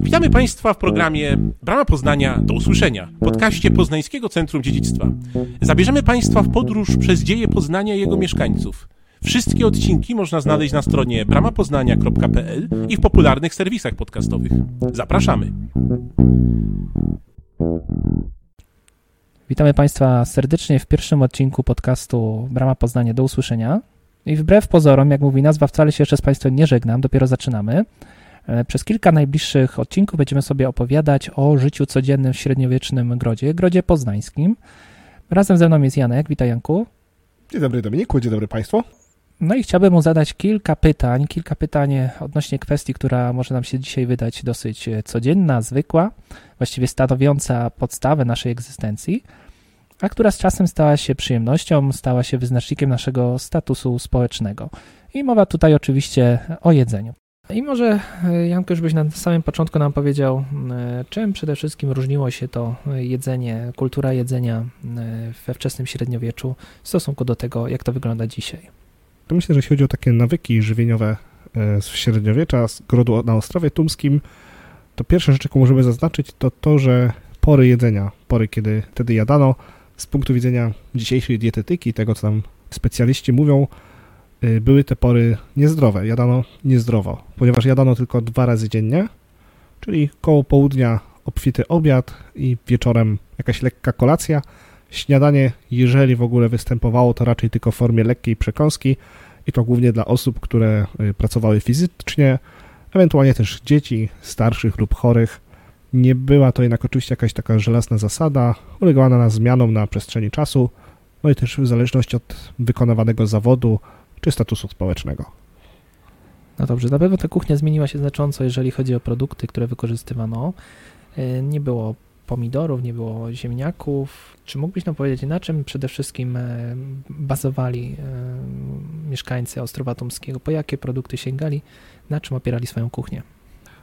Witamy Państwa w programie Brama Poznania do usłyszenia, podcaście Poznańskiego Centrum Dziedzictwa. Zabierzemy Państwa w podróż przez dzieje Poznania i jego mieszkańców. Wszystkie odcinki można znaleźć na stronie bramapoznania.pl i w popularnych serwisach podcastowych. Zapraszamy. Witamy Państwa serdecznie w pierwszym odcinku podcastu Brama Poznania do usłyszenia. I wbrew pozorom, jak mówi nazwa, wcale się jeszcze z Państwem nie żegnam, dopiero zaczynamy. E, Przez kilka najbliższych odcinków będziemy sobie opowiadać o życiu codziennym w średniowiecznym grodzie, grodzie poznańskim. Razem ze mną jest Janek. Witaj Janku. Dzień dobry Dominiku, dzień dobry Państwu. No i chciałbym mu zadać kilka pytań, kilka pytań odnośnie kwestii, która może nam się dzisiaj wydać dosyć e, codzienna, zwykła, właściwie stanowiąca podstawę naszej egzystencji, a która z czasem stała się przyjemnością, stała się wyznacznikiem naszego statusu społecznego. I mowa tutaj oczywiście o jedzeniu. I może e, Janko już byś na samym początku nam powiedział, e, czym przede wszystkim różniło się to jedzenie, kultura jedzenia e, we wczesnym średniowieczu w stosunku do tego, jak to wygląda dzisiaj. To myślę, że jeśli chodzi o takie nawyki żywieniowe z średniowiecza, z grodu na Ostrowie Tumskim, to pierwsza rzecz, jaką możemy zaznaczyć, to to, że pory jedzenia, pory, kiedy wtedy jadano, z punktu widzenia dzisiejszej dietetyki, tego co tam specjaliści mówią, były te pory niezdrowe. Jadano niezdrowo, ponieważ jadano tylko dwa razy dziennie, czyli koło południa obfity obiad i wieczorem jakaś lekka kolacja. Śniadanie, jeżeli w ogóle występowało, to raczej tylko w formie lekkiej przekąski i to głównie dla osób, które y, pracowały fizycznie, ewentualnie też dzieci starszych lub chorych. Nie była to jednak oczywiście jakaś taka żelazna zasada, ulegała ona zmianom na przestrzeni czasu, no i też w zależności od wykonywanego zawodu czy statusu społecznego. No dobrze, na pewno ta kuchnia zmieniła się znacząco, jeżeli chodzi o produkty, które wykorzystywano. E, Nie było pomidorów, nie było ziemniaków. Czy mógłbyś nam powiedzieć, na czym przede wszystkim e, bazowali e, mieszkańcy Ostrowa Tumskiego? Po jakie produkty sięgali? Na czym opierali swoją kuchnię?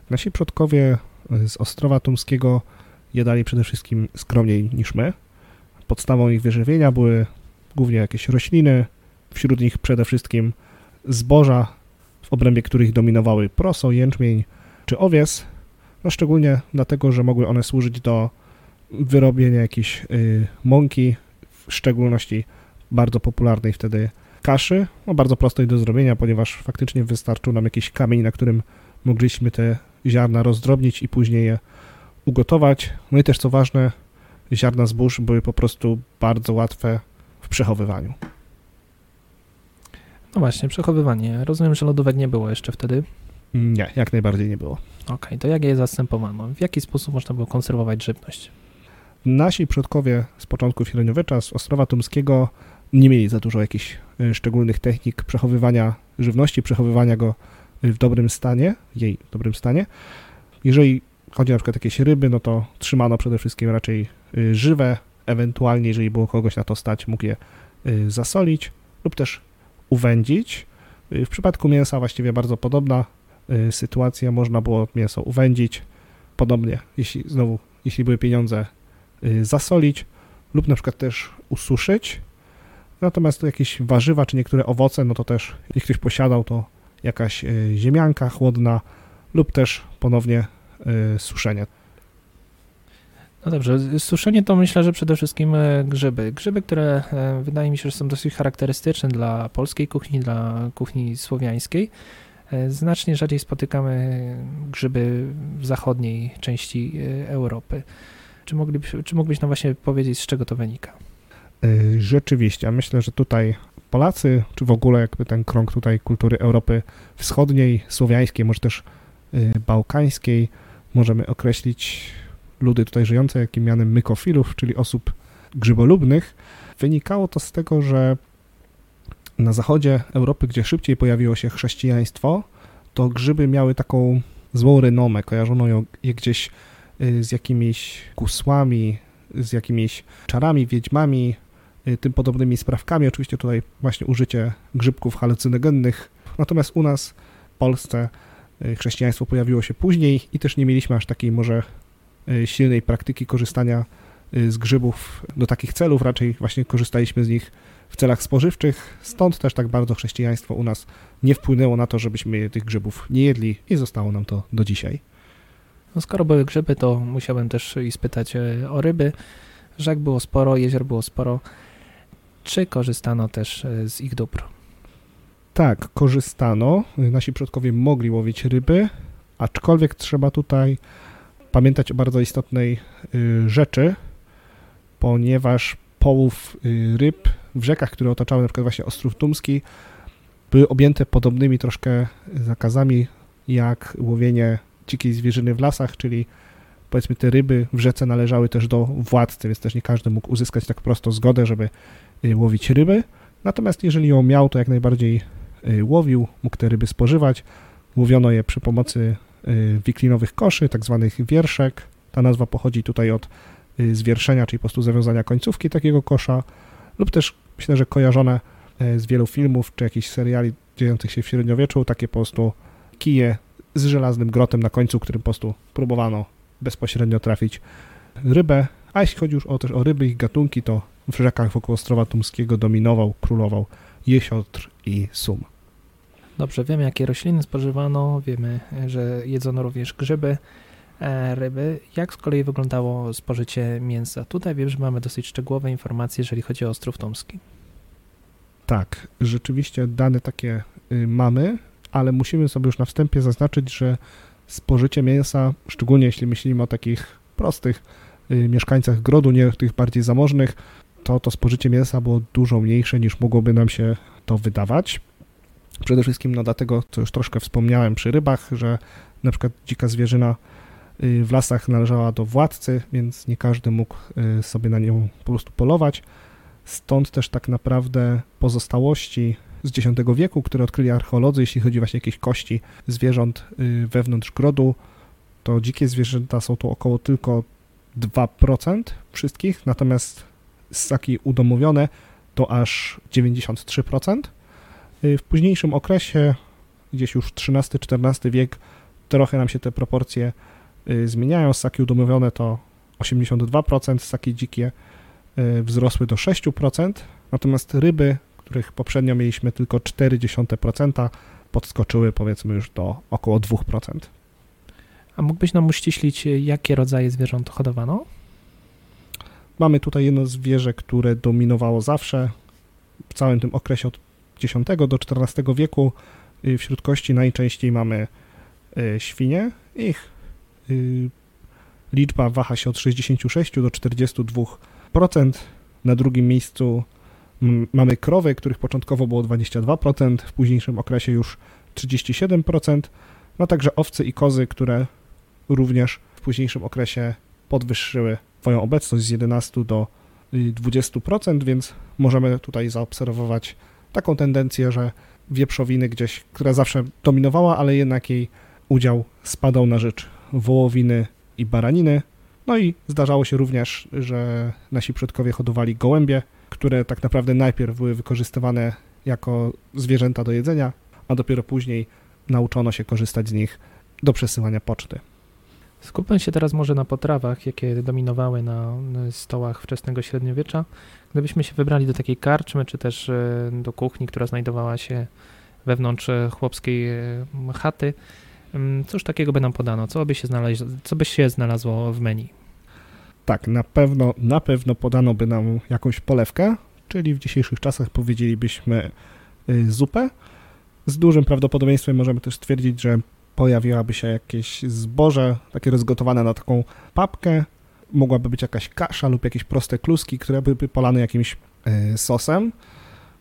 Nasi przodkowie z Ostrowa Tumskiego jadali przede wszystkim skromniej niż my. Podstawą ich wyżywienia były głównie jakieś rośliny, wśród nich przede wszystkim zboża, w obrębie których dominowały proso, jęczmień czy owies, no szczególnie dlatego, że mogły one służyć do wyrobienia jakiejś y, mąki, w szczególności bardzo popularnej wtedy kaszy, no bardzo prostej do zrobienia, ponieważ faktycznie wystarczył nam jakiś kamień, na którym mogliśmy te ziarna rozdrobnić i później je ugotować. No i też co ważne, ziarna zbóż były po prostu bardzo łatwe w przechowywaniu. No właśnie, przechowywanie. Rozumiem, że lodówek nie było jeszcze wtedy. Nie, jak najbardziej nie było. Okej, to jak je zastępowano? W jaki sposób można było konserwować żywność? Nasi przodkowie z początku średniowiecza, z Ostrowa Tumskiego, nie mieli za dużo jakichś y, szczególnych technik przechowywania żywności, przechowywania go y, w dobrym stanie, jej w dobrym stanie. Jeżeli chodzi na przykład o jakieś ryby, no to trzymano przede wszystkim raczej y, żywe, ewentualnie jeżeli było kogoś na to stać, mógł je zasolić lub też uwędzić. W przypadku mięsa właściwie bardzo podobna y, sytuacja, można było mięso uwędzić, podobnie, jeśli znowu, jeśli były pieniądze, y, zasolić lub na przykład też ususzyć. Natomiast jakieś warzywa czy niektóre owoce, no to też, jeśli ktoś posiadał, to jakaś y, ziemianka chłodna lub też ponownie suszenie. No dobrze, suszenie to myślę, że przede wszystkim e, grzyby. Grzyby, które e, wydaje mi się, że są dosyć charakterystyczne dla polskiej kuchni, dla kuchni słowiańskiej. E, Znacznie rzadziej spotykamy grzyby w zachodniej części Europy. Czy, moglibyś, czy mógłbyś nam właśnie powiedzieć, z czego to wynika? Rzeczywiście, myślę, że tutaj Polacy, czy w ogóle jakby ten krąg tutaj kultury Europy Wschodniej, słowiańskiej, może też bałkańskiej, możemy określić ludy tutaj żyjące jakim mianem mykofilów, czyli osób grzybolubnych. Wynikało to z tego, że na zachodzie Europy, gdzie szybciej pojawiło się chrześcijaństwo, to grzyby miały taką złą renomę, kojarzono je gdzieś y, z jakimiś gusłami, z jakimiś czarami, wiedźmami, y, tym podobnymi sprawkami. Oczywiście tutaj właśnie użycie grzybków halucynogennych. Natomiast u nas w Polsce y, chrześcijaństwo pojawiło się później i też nie mieliśmy aż takiej może silnej praktyki korzystania y, z grzybów do takich celów. Raczej właśnie korzystaliśmy z nich w celach spożywczych. Stąd też tak bardzo chrześcijaństwo u nas nie wpłynęło na to, żebyśmy tych grzybów nie jedli i zostało nam to do dzisiaj. No skoro były grzyby, to musiałem też i spytać e, o ryby. Rzek było sporo, jezior było sporo. Czy korzystano też e, z ich dóbr? Tak, korzystano. Nasi przodkowie mogli łowić ryby, aczkolwiek trzeba tutaj pamiętać o bardzo istotnej y, rzeczy, ponieważ połów y, ryb w rzekach, które otaczały przykład właśnie Ostrów Tumski, były objęte podobnymi troszkę zakazami jak łowienie dzikiej zwierzyny w lasach, czyli powiedzmy te ryby w rzece należały też do władcy, więc też nie każdy mógł uzyskać tak prosto zgodę, żeby y, łowić ryby. Natomiast jeżeli ją miał, to jak najbardziej łowił, mógł te ryby spożywać. Łowiono je przy pomocy wiklinowych koszy, tak zwanych wierszek. Ta nazwa pochodzi tutaj od zwierszenia, czyli po prostu zawiązania końcówki takiego kosza, lub też myślę, że kojarzone e, z wielu filmów czy jakichś seriali dziejących się w średniowieczu, takie po prostu kije z żelaznym grotem na końcu, którym po prostu próbowano bezpośrednio trafić rybę. A jeśli chodzi już o, też o ryby, ich gatunki, to w rzekach wokół Ostrowa Tumskiego dominował, królował jesiotr i sum. Dobrze, wiemy jakie rośliny spożywano, wiemy, że jedzono również grzyby, e, ryby. Jak z kolei wyglądało spożycie mięsa? Tutaj wiem, że mamy dosyć szczegółowe informacje, jeżeli chodzi o Ostrów Tomski. Tak, rzeczywiście dane takie y, mamy, ale musimy sobie już na wstępie zaznaczyć, że spożycie mięsa, szczególnie jeśli myślimy o takich prostych y, mieszkańcach grodu, nie tych bardziej zamożnych, to to spożycie mięsa było dużo mniejsze niż mogłoby nam się to wydawać. Przede wszystkim no dlatego, co już troszkę wspomniałem przy rybach, że na przykład dzika zwierzyna y, w lasach należała do władcy, więc nie każdy mógł y, sobie na nią po prostu polować. Stąd też tak naprawdę pozostałości z X wieku, które odkryli archeolodzy, jeśli chodzi właśnie o jakieś kości zwierząt y, wewnątrz grodu, to dzikie zwierzęta są to około tylko 2% wszystkich, natomiast ssaki udomowione to aż 93%. Y, w późniejszym okresie, gdzieś już XIII-XIV wiek, trochę nam się te proporcje y, zmieniają. Ssaki udomowione to 82%, ssaki dzikie y, wzrosły do 6%, natomiast ryby, których poprzednio mieliśmy tylko 0,4%, podskoczyły powiedzmy już do około 2%. A mógłbyś nam uściślić, jakie rodzaje zwierząt hodowano? Mamy tutaj jedno zwierzę, które dominowało zawsze w całym tym okresie od X do XIV wieku y, wśród kości najczęściej mamy y, świnie. Ich y, liczba waha się od 66 do 42%. Na drugim miejscu mamy krowy, których początkowo było 22%, w późniejszym okresie już 37%, no także owce i kozy, które również w późniejszym okresie podwyższyły swoją obecność z 11 do 20%, więc możemy tutaj zaobserwować taką tendencję, że wieprzowiny gdzieś, która zawsze dominowała, ale jednak jej udział spadał na rzecz wołowiny i baraniny. No i zdarzało się również, że nasi przodkowie hodowali gołębie, które tak naprawdę najpierw były wykorzystywane jako zwierzęta do jedzenia, a dopiero później nauczono się korzystać z nich do przesyłania poczty. Skupmy się teraz może na potrawach, jakie dominowały na stołach wczesnego średniowiecza. Gdybyśmy się wybrali do takiej karczmy, czy też e, do kuchni, która znajdowała się wewnątrz e, chłopskiej e, chaty, mm, cóż takiego by nam podano? Co by się, znaleźło, co by się znalazło w menu? Tak, na pewno, na pewno podano by nam jakąś polewkę, czyli w dzisiejszych czasach powiedzielibyśmy zupę. Z dużym prawdopodobieństwem możemy też stwierdzić, że pojawiłaby się jakieś zboże, takie rozgotowane na taką papkę, mogłaby być jakaś kasza lub jakieś proste kluski, które byłyby polane jakimś e, sosem.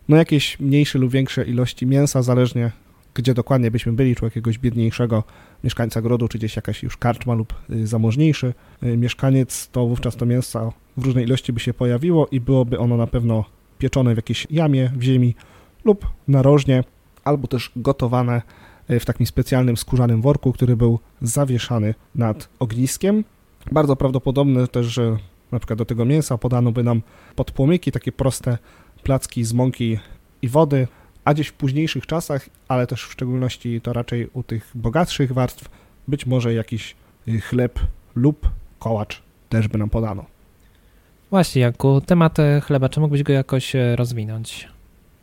No jakieś mniejsze lub większe ilości mięsa, zależnie gdzie dokładnie byśmy byli, czy jakiegoś biedniejszego mieszkańca grodu, czy gdzieś jakaś już karczma lub e, zamożniejszy e, mieszkaniec, to wówczas to mięso w różnej ilości by się pojawiło i byłoby ono na pewno pieczone w jakiejś jamie w ziemi lub narożnie, albo też gotowane w takim specjalnym skórzanym worku, który był zawieszany nad ogniskiem. Bardzo prawdopodobne też, że na przykład do tego mięsa podano by nam podpłomyki, takie proste placki z mąki i wody, a gdzieś w późniejszych czasach, ale też w szczególności to raczej u tych bogatszych warstw, być może jakiś y, chleb lub kołacz też by nam podano. Właśnie, Janku, temat e, chleba, czy mógłbyś go jakoś e, rozwinąć?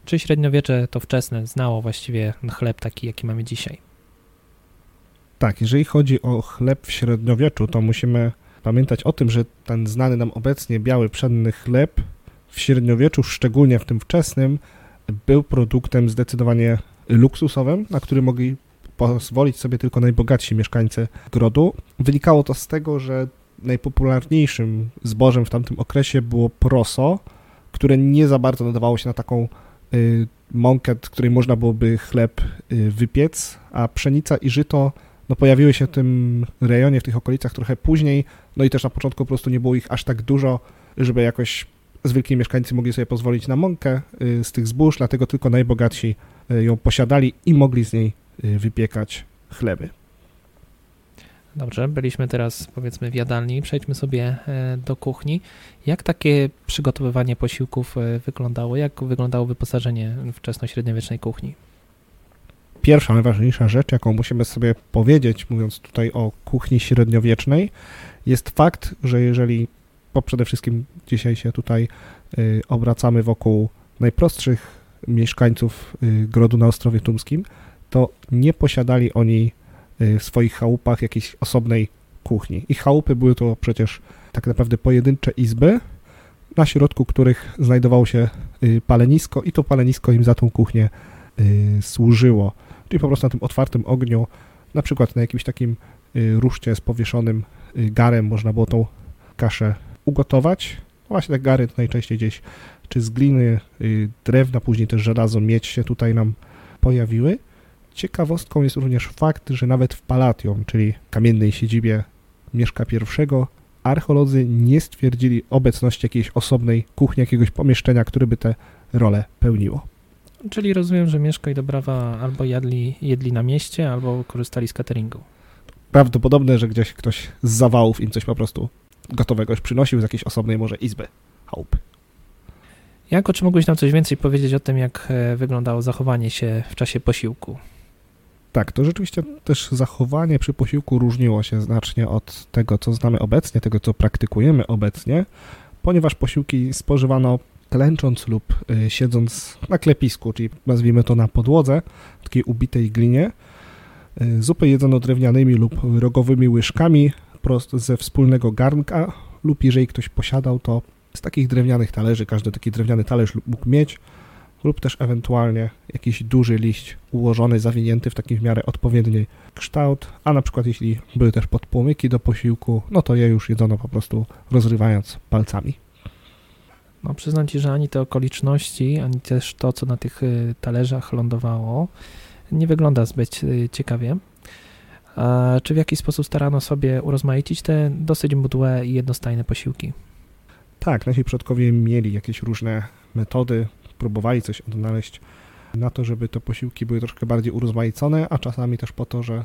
Czy średniowiecze to wczesne znało właściwie chleb taki, jaki mamy dzisiaj? Tak, jeżeli chodzi o chleb w średniowieczu, to musimy pamiętać o tym, że ten znany nam obecnie biały pszenny chleb w średniowieczu, szczególnie w tym wczesnym, był produktem zdecydowanie luksusowym, na który mogli pozwolić sobie tylko najbogatsi mieszkańcy grodu. Wynikało to z tego, że najpopularniejszym zbożem w tamtym okresie było proso, które nie za bardzo nadawało się na taką y, mąkę, której można byłoby chleb y, wypiec, a pszenica i żyto no, pojawiły się w tym rejonie, w tych okolicach trochę później, no i też na początku po prostu nie było ich aż tak dużo, żeby jakoś zwykli mieszkańcy mogli sobie pozwolić na mąkę y, z tych zbóż, dlatego tylko najbogatsi y, ją posiadali i mogli z niej y, wypiekać chleby. Dobrze, byliśmy teraz powiedzmy w jadalni, przejdźmy sobie e, do kuchni. Jak takie przygotowywanie posiłków e, wyglądało? Jak wyglądało wyposażenie wczesno-średniowiecznej kuchni? Pierwsza, najważniejsza rzecz, jaką musimy sobie powiedzieć, mówiąc tutaj o kuchni średniowiecznej, jest fakt, że jeżeli, bo przede wszystkim dzisiaj się tutaj y, obracamy wokół najprostszych mieszkańców y, grodu na Ostrowie Tumskim, to nie posiadali oni y, w swoich chałupach jakiejś osobnej kuchni. Ich chałupy były to przecież tak naprawdę pojedyncze izby, na środku których znajdowało się palenisko i to palenisko im za tą kuchnię służyło. Czyli po prostu na tym otwartym ogniu, na przykład na jakimś takim y, ruszcie z powieszonym y, garem można było tą kaszę ugotować. Właśnie te gary to najczęściej gdzieś czy z gliny, y, drewna, później też żelazo, miedź się tutaj nam pojawiły. Ciekawostką jest również fakt, że nawet w Palatium, czyli kamiennej siedzibie Mieszka I, archeolodzy nie stwierdzili obecności jakiejś osobnej kuchni, jakiegoś pomieszczenia, które by tę rolę pełniło. Czyli rozumiem, że Mieszko i Dobrawa albo jadli, jedli na mieście, albo korzystali z cateringu. Prawdopodobne, że gdzieś ktoś z zawałów im coś po prostu gotowego już przynosił z jakiejś osobnej może izby, chałupy. Janko, czy mógłbyś nam coś więcej powiedzieć o tym, jak e, wyglądało zachowanie się w czasie posiłku? Tak, to rzeczywiście też zachowanie przy posiłku różniło się znacznie od tego, co znamy obecnie, tego, co praktykujemy obecnie, ponieważ posiłki spożywano klęcząc lub y, siedząc na klepisku, czyli nazwijmy to na podłodze, takiej ubitej glinie. Y, Zupę jedzono drewnianymi lub rogowymi łyżkami prosto ze wspólnego garnka lub jeżeli ktoś posiadał to z takich drewnianych talerzy, każdy taki drewniany talerz mógł mieć lub też ewentualnie jakiś duży liść ułożony, zawinięty w taki w miarę odpowiedni kształt, a na przykład jeśli były też podpłomyki do posiłku, no to je już jedzono po prostu rozrywając palcami. No, przyznam ci, że ani te okoliczności, ani też to, co na tych y, talerzach lądowało, nie wygląda zbyt y, ciekawie. A czy w jakiś sposób starano sobie urozmaicić te dosyć mdłe i jednostajne posiłki? Tak, nasi przodkowie mieli jakieś różne metody, próbowali coś odnaleźć na to, żeby te posiłki były troszkę bardziej urozmaicone, a czasami też po to, że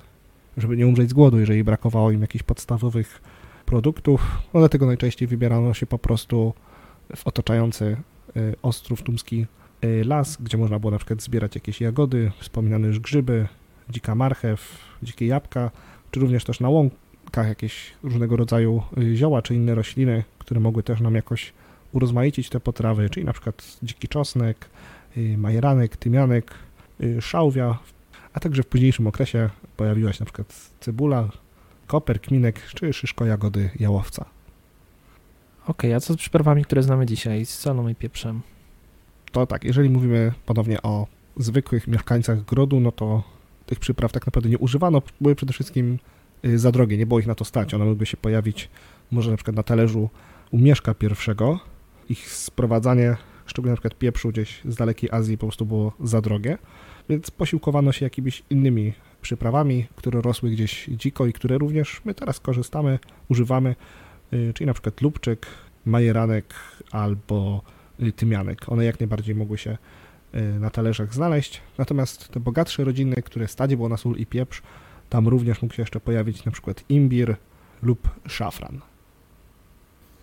żeby nie umrzeć z głodu, jeżeli brakowało im jakichś podstawowych produktów. No dlatego najczęściej wybierano się po prostu w otaczający y, Ostrów Tumski y, las, gdzie można było na przykład zbierać jakieś jagody, wspominane już grzyby, dzika marchew, dzikie jabłka, czy również też na łąkach jakieś różnego rodzaju y, zioła czy inne rośliny, które mogły też nam jakoś urozmaicić te potrawy, czyli na przykład dziki czosnek, majeranek, tymianek, szałwia, a także w późniejszym okresie pojawiła się na przykład cebula, koper, kminek czy szyszko jagody jałowca. Okej, a co z przyprawami, które znamy dzisiaj, z solą i pieprzem? To tak, jeżeli mówimy ponownie o zwykłych mieszkańcach grodu, no to tych przypraw tak naprawdę nie używano, były przede wszystkim y, za drogie, nie było ich na to stać, one mogły się pojawić może na przykład na talerzu u Mieszka pierwszego, ich sprowadzanie, szczególnie na przykład pieprzu gdzieś z dalekiej Azji po prostu było za drogie, więc posiłkowano się jakimiś innymi przyprawami, które rosły gdzieś dziko i które również my teraz korzystamy, używamy, czyli na przykład lubczyk, majeranek albo y, tymianek. One jak najbardziej mogły się y, na talerzach znaleźć, natomiast te bogatsze rodziny, które stać było na sól i pieprz, tam również mógł się jeszcze pojawić na przykład imbir lub szafran.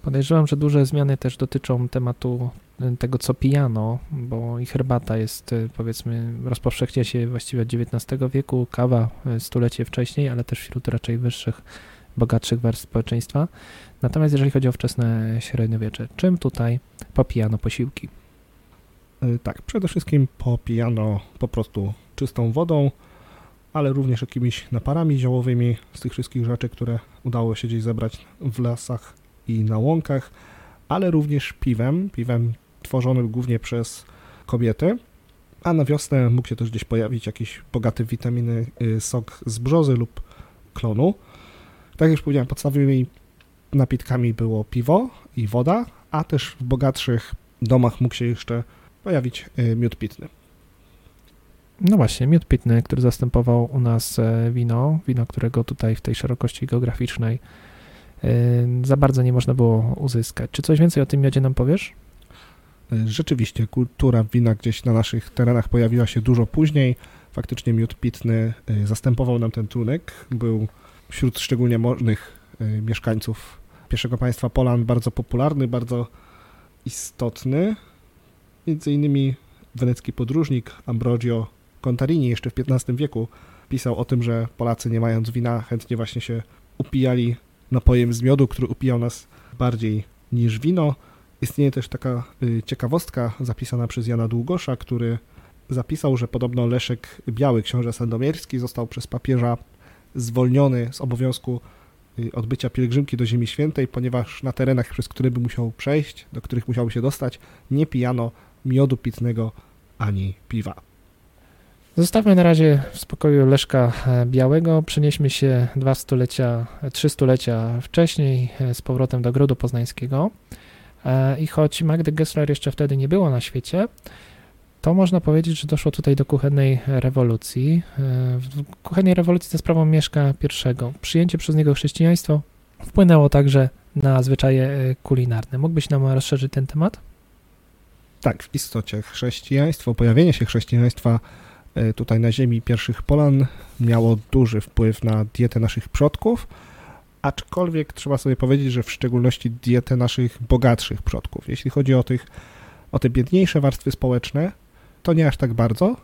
Podejrzewam, że duże zmiany też dotyczą tematu y, tego, co pijano, bo i herbata jest, y, powiedzmy, rozpowszechnia się właściwie od XIX wieku, kawa y, stulecie wcześniej, ale też wśród raczej wyższych, bogatszych warstw społeczeństwa. Natomiast jeżeli chodzi o wczesne średniowiecze, czym tutaj popijano posiłki? Y, Tak, przede wszystkim popijano po prostu czystą wodą ale również jakimiś naparami ziołowymi z tych wszystkich rzeczy, które udało się gdzieś zebrać w lasach i na łąkach, ale również piwem, piwem tworzonym głównie przez kobiety, a na wiosnę mógł się też gdzieś pojawić jakiś bogaty witaminy y, sok z brzozy lub klonu. Tak jak już powiedziałem, podstawowymi napitkami było piwo i woda, a też w bogatszych domach mógł się jeszcze pojawić y, miód pitny. No właśnie, miód pitny, który zastępował u nas e, wino, wino, którego tutaj w tej szerokości geograficznej e, za bardzo nie można było uzyskać. Czy coś więcej o tym miodzie nam powiesz? Y, rzeczywiście, kultura wina gdzieś na naszych terenach pojawiła się dużo później. Faktycznie miód pitny zastępował nam ten trunek. Był wśród szczególnie możnych mieszkańców pierwszego państwa Polan bardzo popularny, bardzo istotny. Między innymi wenecki podróżnik Ambrogio Contarini jeszcze w XV wieku pisał o tym, że Polacy nie mając wina chętnie właśnie się upijali napojem z miodu, który upijał nas bardziej niż wino. Istnieje też taka y, ciekawostka zapisana przez Jana Długosza, który zapisał, że podobno Leszek Biały, książę sandomierski, został przez papieża zwolniony z obowiązku y, odbycia pielgrzymki do Ziemi Świętej, ponieważ na terenach, przez które by musiał przejść, do których musiał się dostać, nie pijano miodu pitnego ani piwa. Zostawmy na razie w spokoju Leszka e, Białego. Przenieśmy się dwa stulecia, trzy stulecia wcześniej e, z powrotem do Grodu Poznańskiego. E, I choć Magdy Gessler jeszcze wtedy nie było na świecie, to można powiedzieć, że doszło tutaj do kuchennej rewolucji. W kuchennej rewolucji za sprawą Mieszka I. Przyjęcie przez niego chrześcijaństwo wpłynęło także na zwyczaje kulinarne. Mógłbyś nam rozszerzyć ten temat? Tak, w istocie chrześcijaństwo, pojawienie się chrześcijaństwa e, tutaj na ziemi pierwszych Polan miało duży wpływ na dietę naszych przodków, aczkolwiek trzeba sobie powiedzieć, że w szczególności dietę naszych bogatszych przodków. Jeśli chodzi o, tych, o te biedniejsze warstwy społeczne, to nie aż tak bardzo.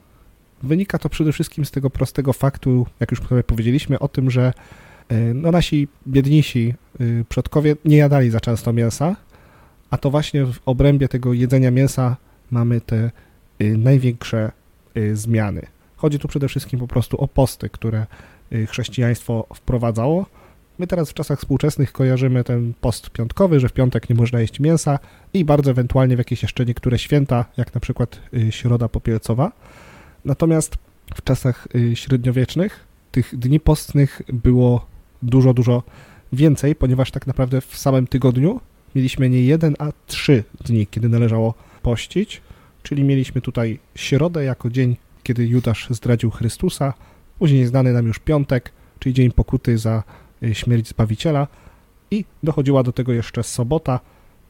Wynika to przede wszystkim z tego prostego faktu, jak już sobie powiedzieliśmy, o tym, że e, no, nasi biedniejsi e, przodkowie nie jadali za często mięsa, a to właśnie w obrębie tego jedzenia mięsa mamy te y, największe zmiany. Chodzi tu przede wszystkim po prostu o posty, które chrześcijaństwo wprowadzało. My teraz w czasach współczesnych kojarzymy ten post piątkowy, że w piątek nie można jeść mięsa i bardzo ewentualnie w jakieś jeszcze niektóre święta, jak na przykład Środa Popielcowa. Natomiast w czasach średniowiecznych tych dni postnych było dużo, dużo więcej, ponieważ tak naprawdę w samym tygodniu mieliśmy nie jeden, a trzy dni, kiedy należało pościć, czyli mieliśmy tutaj środę jako dzień, kiedy Judasz zdradził Chrystusa, później znany nam już piątek, czyli dzień pokuty za y, śmierć Zbawiciela i dochodziła do tego jeszcze sobota,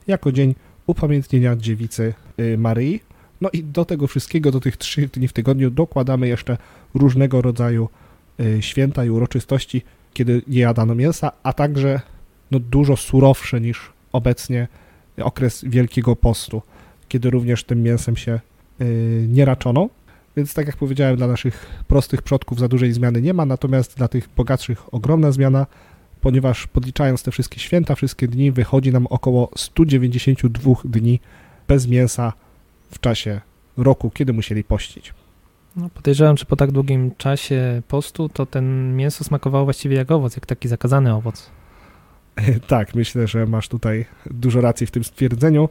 jako dzień upamiętnienia dziewicy y, Maryi. No i do tego wszystkiego, do tych trzech dni w tygodniu dokładamy jeszcze różnego rodzaju y, święta i uroczystości, kiedy nie jadano mięsa, a także no, dużo surowsze niż obecnie okres Wielkiego Postu, kiedy również tym mięsem się y, nie raczono. Więc tak jak powiedziałem, dla naszych prostych przodków za dużej zmiany nie ma, natomiast dla tych bogatszych ogromna zmiana, ponieważ podliczając te wszystkie święta, wszystkie dni, wychodzi nam około 192 dni bez mięsa w czasie roku, kiedy musieli pościć. No, podejrzewam, że po tak długim czasie postu to ten mięso smakowało właściwie jak owoc, jak taki zakazany owoc. Tak, myślę, że masz tutaj dużo racji w tym stwierdzeniu.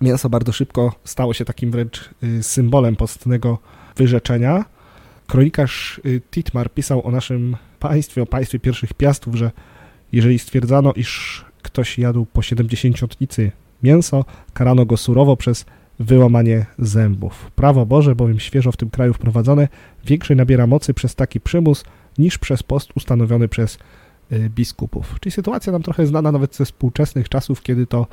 Mięso bardzo szybko stało się takim wręcz y, symbolem postnego wyrzeczenia. Kronikarz y, Titmar pisał o naszym państwie, o państwie pierwszych piastów, że jeżeli stwierdzano, iż ktoś jadł po 70-tnicy mięso, karano go surowo przez wyłamanie zębów. Prawo Boże, bowiem świeżo w tym kraju wprowadzone, większej nabiera mocy przez taki przymus niż przez post ustanowiony przez Y, biskupów. Czyli sytuacja nam trochę znana nawet ze współczesnych czasów, kiedy to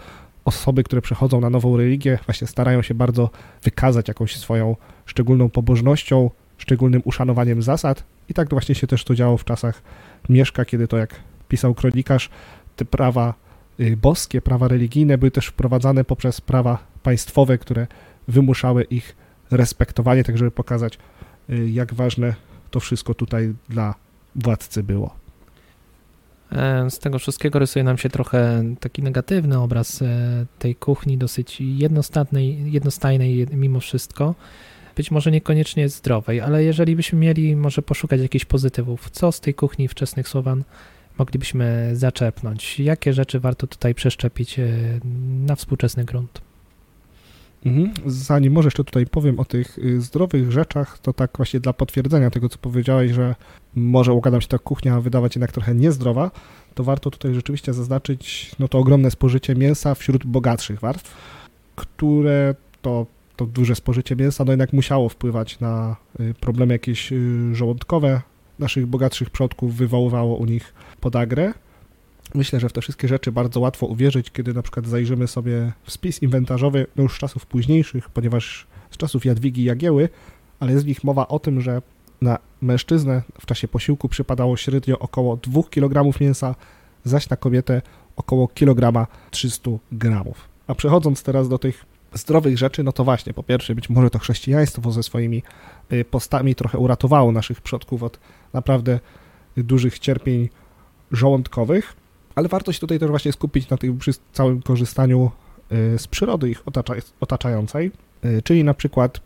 osoby, które przechodzą na nową religię, właśnie starają się bardzo wykazać jakąś swoją szczególną pobożnością, szczególnym uszanowaniem zasad. I tak właśnie się też to działo w czasach Mieszka, kiedy to, jak pisał kronikarz, te prawa y, boskie, prawa religijne były też wprowadzane poprzez prawa państwowe, które wymuszały ich respektowanie, tak żeby pokazać, y, jak ważne to wszystko tutaj dla władcy było. E, z tego wszystkiego rysuje nam się trochę taki negatywny obraz e, tej kuchni, dosyć jednostajnej, jednostajnej mimo wszystko. Być może niekoniecznie zdrowej, ale jeżeli byśmy mieli może poszukać jakichś pozytywów, co z tej kuchni wczesnych Słowan moglibyśmy zaczerpnąć? Jakie rzeczy warto tutaj przeszczepić e, na współczesny grunt? Mhm. Zanim może jeszcze tutaj powiem o tych y, zdrowych rzeczach, to tak właśnie dla potwierdzenia tego, co powiedziałeś, że może układam się ta kuchnia wydawać jednak trochę niezdrowa, to warto tutaj rzeczywiście zaznaczyć no to ogromne spożycie mięsa wśród bogatszych warstw, które to, to duże spożycie mięsa no jednak musiało wpływać na y, problemy jakieś y, żołądkowe naszych bogatszych przodków, wywoływało u nich podagrę. Myślę, że w te wszystkie rzeczy bardzo łatwo uwierzyć, kiedy na przykład zajrzymy sobie w spis inwentarzowy no już z czasów późniejszych, ponieważ z czasów Jadwigi Jagieły, ale jest w nich mowa o tym, że na mężczyznę w czasie posiłku przypadało średnio około 2 kg mięsa, zaś na kobietę około kilograma 300 gramów. A przechodząc teraz do tych zdrowych rzeczy, no to właśnie, po pierwsze, być może to chrześcijaństwo ze swoimi y, postami trochę uratowało naszych przodków od naprawdę dużych cierpień żołądkowych, ale warto się tutaj też właśnie skupić na tym całym korzystaniu y, z przyrody ich otacza, otaczającej, y, czyli na przykład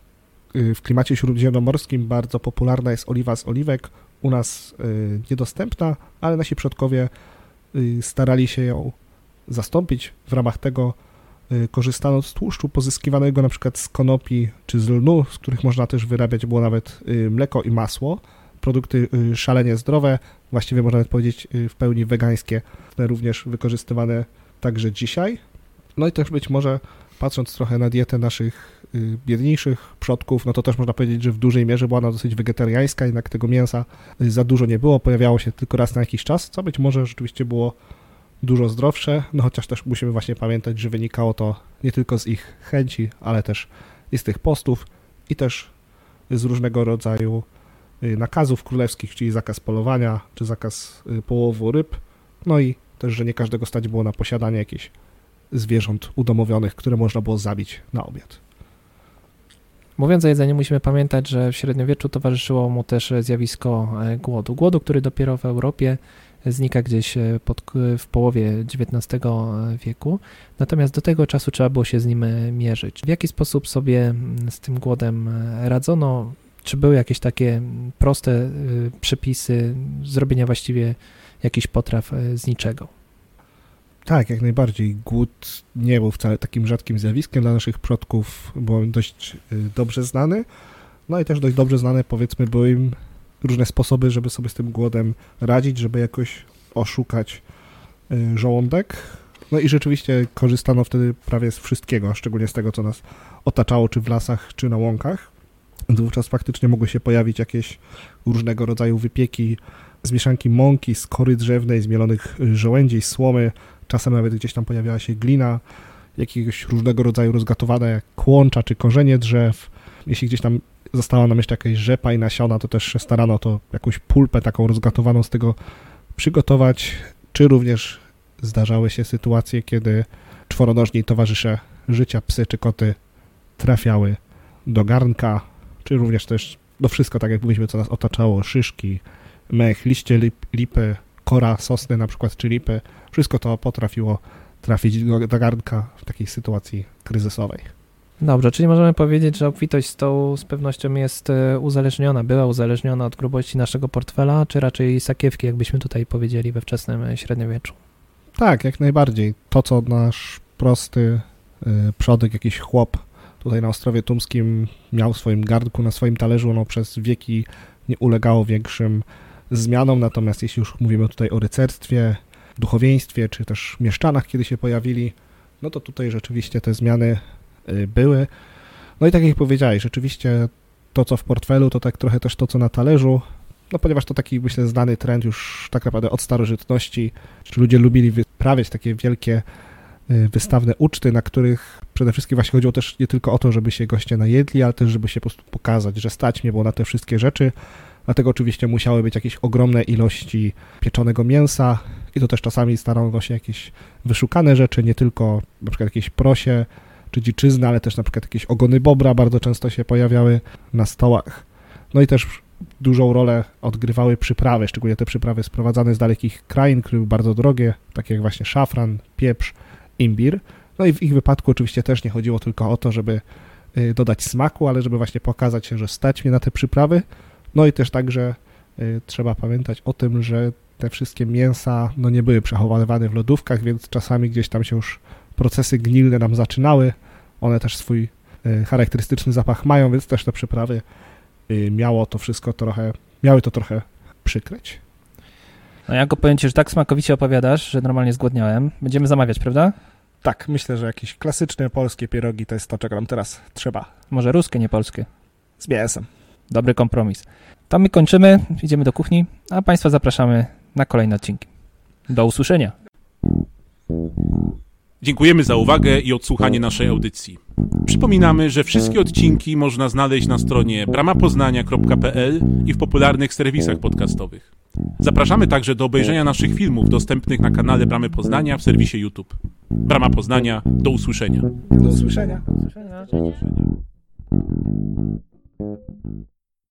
w klimacie śródziemnomorskim bardzo popularna jest oliwa z oliwek, u nas niedostępna, ale nasi przodkowie starali się ją zastąpić. W ramach tego korzystano z tłuszczu pozyskiwanego na przykład z konopi czy z lnu, z których można też wyrabiać było nawet mleko i masło. Produkty y, szalenie zdrowe, właściwie można nawet powiedzieć y, w pełni wegańskie, również wykorzystywane także dzisiaj. No i też być może patrząc trochę na dietę naszych y, biedniejszych przodków, no to też można powiedzieć, że w dużej mierze była ona dosyć wegetariańska, jednak tego mięsa za dużo nie było, pojawiało się tylko raz na jakiś czas, co być może rzeczywiście było dużo zdrowsze, no chociaż też musimy właśnie pamiętać, że wynikało to nie tylko z ich chęci, ale też i z tych postów i też z różnego rodzaju Y, nakazów królewskich, czyli zakaz polowania, czy zakaz y, połowu ryb, no i też, że nie każdego stać było na posiadanie jakichś zwierząt udomowionych, które można było zabić na obiad. Mówiąc o jedzeniu, musimy pamiętać, że w średniowieczu towarzyszyło mu też zjawisko e, głodu. Głodu, który dopiero w Europie znika gdzieś e, pod, w połowie XIX wieku, natomiast do tego czasu trzeba było się z nim e, mierzyć. W jaki sposób sobie mm, z tym głodem radzono? Czy były jakieś takie proste y, przepisy zrobienia właściwie jakichś potraw z niczego? Tak, jak najbardziej. Głód nie był wcale takim rzadkim zjawiskiem dla naszych przodków, był dość dobrze znany. No i też dość dobrze znane, powiedzmy, były im różne sposoby, żeby sobie z tym głodem radzić, żeby jakoś oszukać żołądek. No i rzeczywiście korzystano wtedy prawie z wszystkiego, szczególnie z tego, co nas otaczało, czy w lasach, czy na łąkach. Wówczas faktycznie mogły się pojawić jakieś różnego rodzaju wypieki z mieszanki mąki, z kory drzewnej, zmielonych żołędzi, słomy, czasem nawet gdzieś tam pojawiała się glina, jakiegoś różnego rodzaju rozgatowane kłącza czy korzenie drzew. Jeśli gdzieś tam została nam jeszcze jakaś rzepa i nasiona, to też starano to jakąś pulpę taką rozgatowaną z tego przygotować, czy również zdarzały się sytuacje, kiedy czworonożni towarzysze życia, psy czy koty trafiały do garnka, czy również też no wszystko, tak jak mówiliśmy, co nas otaczało, szyszki, mech, liście lip, lipy, kora sosny na przykład, czy lipy, wszystko to potrafiło trafić do, do garnka w takiej sytuacji kryzysowej. Dobrze, czyli możemy powiedzieć, że obfitość stołu z pewnością jest e, uzależniona, była uzależniona od grubości naszego portfela, czy raczej sakiewki, jakbyśmy tutaj powiedzieli we wczesnym e, średniowieczu? Tak, jak najbardziej. To, co nasz prosty y, przodek, jakiś chłop tutaj na Ostrowie Tumskim miał w swoim gardku, na swoim talerzu, ono przez wieki nie ulegało większym zmianom, natomiast jeśli już mówimy tutaj o rycerstwie, duchowieństwie, czy też mieszczanach, kiedy się pojawili, no to tutaj rzeczywiście te zmiany były. No i tak jak powiedziałeś, rzeczywiście to, co w portfelu, to tak trochę też to, co na talerzu, no ponieważ to taki, myślę, znany trend już tak naprawdę od starożytności, czy ludzie lubili wyprawiać takie wielkie y, wystawne uczty, na których przede wszystkim właśnie chodziło też nie tylko o to, żeby się goście najedli, ale też, żeby się po prostu pokazać, że stać mnie było na te wszystkie rzeczy. Dlatego oczywiście musiały być jakieś ogromne ilości pieczonego mięsa i to też czasami starano się jakieś wyszukane rzeczy, nie tylko na przykład jakieś prosie czy dziczyzny, ale też na przykład jakieś ogony bobra bardzo często się pojawiały na stołach. No i też dużą rolę odgrywały przyprawy, szczególnie te przyprawy sprowadzane z dalekich krain, które były bardzo drogie, takie jak właśnie szafran, pieprz, imbir. No i w ich wypadku oczywiście też nie chodziło tylko o to, żeby y, dodać smaku, ale żeby właśnie pokazać, że stać mnie na te przyprawy. No i też także y, trzeba pamiętać o tym, że te wszystkie mięsa no nie były przechowywane w lodówkach, więc czasami gdzieś tam się już procesy gnilne nam zaczynały. One też swój y, charakterystyczny zapach mają, więc też te przyprawy y, miało to wszystko trochę, miały to trochę przykryć. No ja go powiem ci, że tak smakowicie opowiadasz, że normalnie zgłodniałem. Będziemy zamawiać, prawda? Tak, myślę, że jakieś klasyczne polskie pierogi to jest to, czego nam teraz trzeba. Może ruskie, nie polskie. Z mięsem. Dobry kompromis. To my kończymy, idziemy do kuchni, a Państwa zapraszamy na kolejne odcinki. Do usłyszenia. Dziękujemy za uwagę i odsłuchanie naszej audycji. Przypominamy, że wszystkie odcinki można znaleźć na stronie bramapoznania.pl i w popularnych serwisach podcastowych. Zapraszamy także do obejrzenia naszych filmów dostępnych na kanale Bramy Poznania w serwisie YouTube. Brama Poznania, do usłyszenia. Do usłyszenia. Do usłyszenia.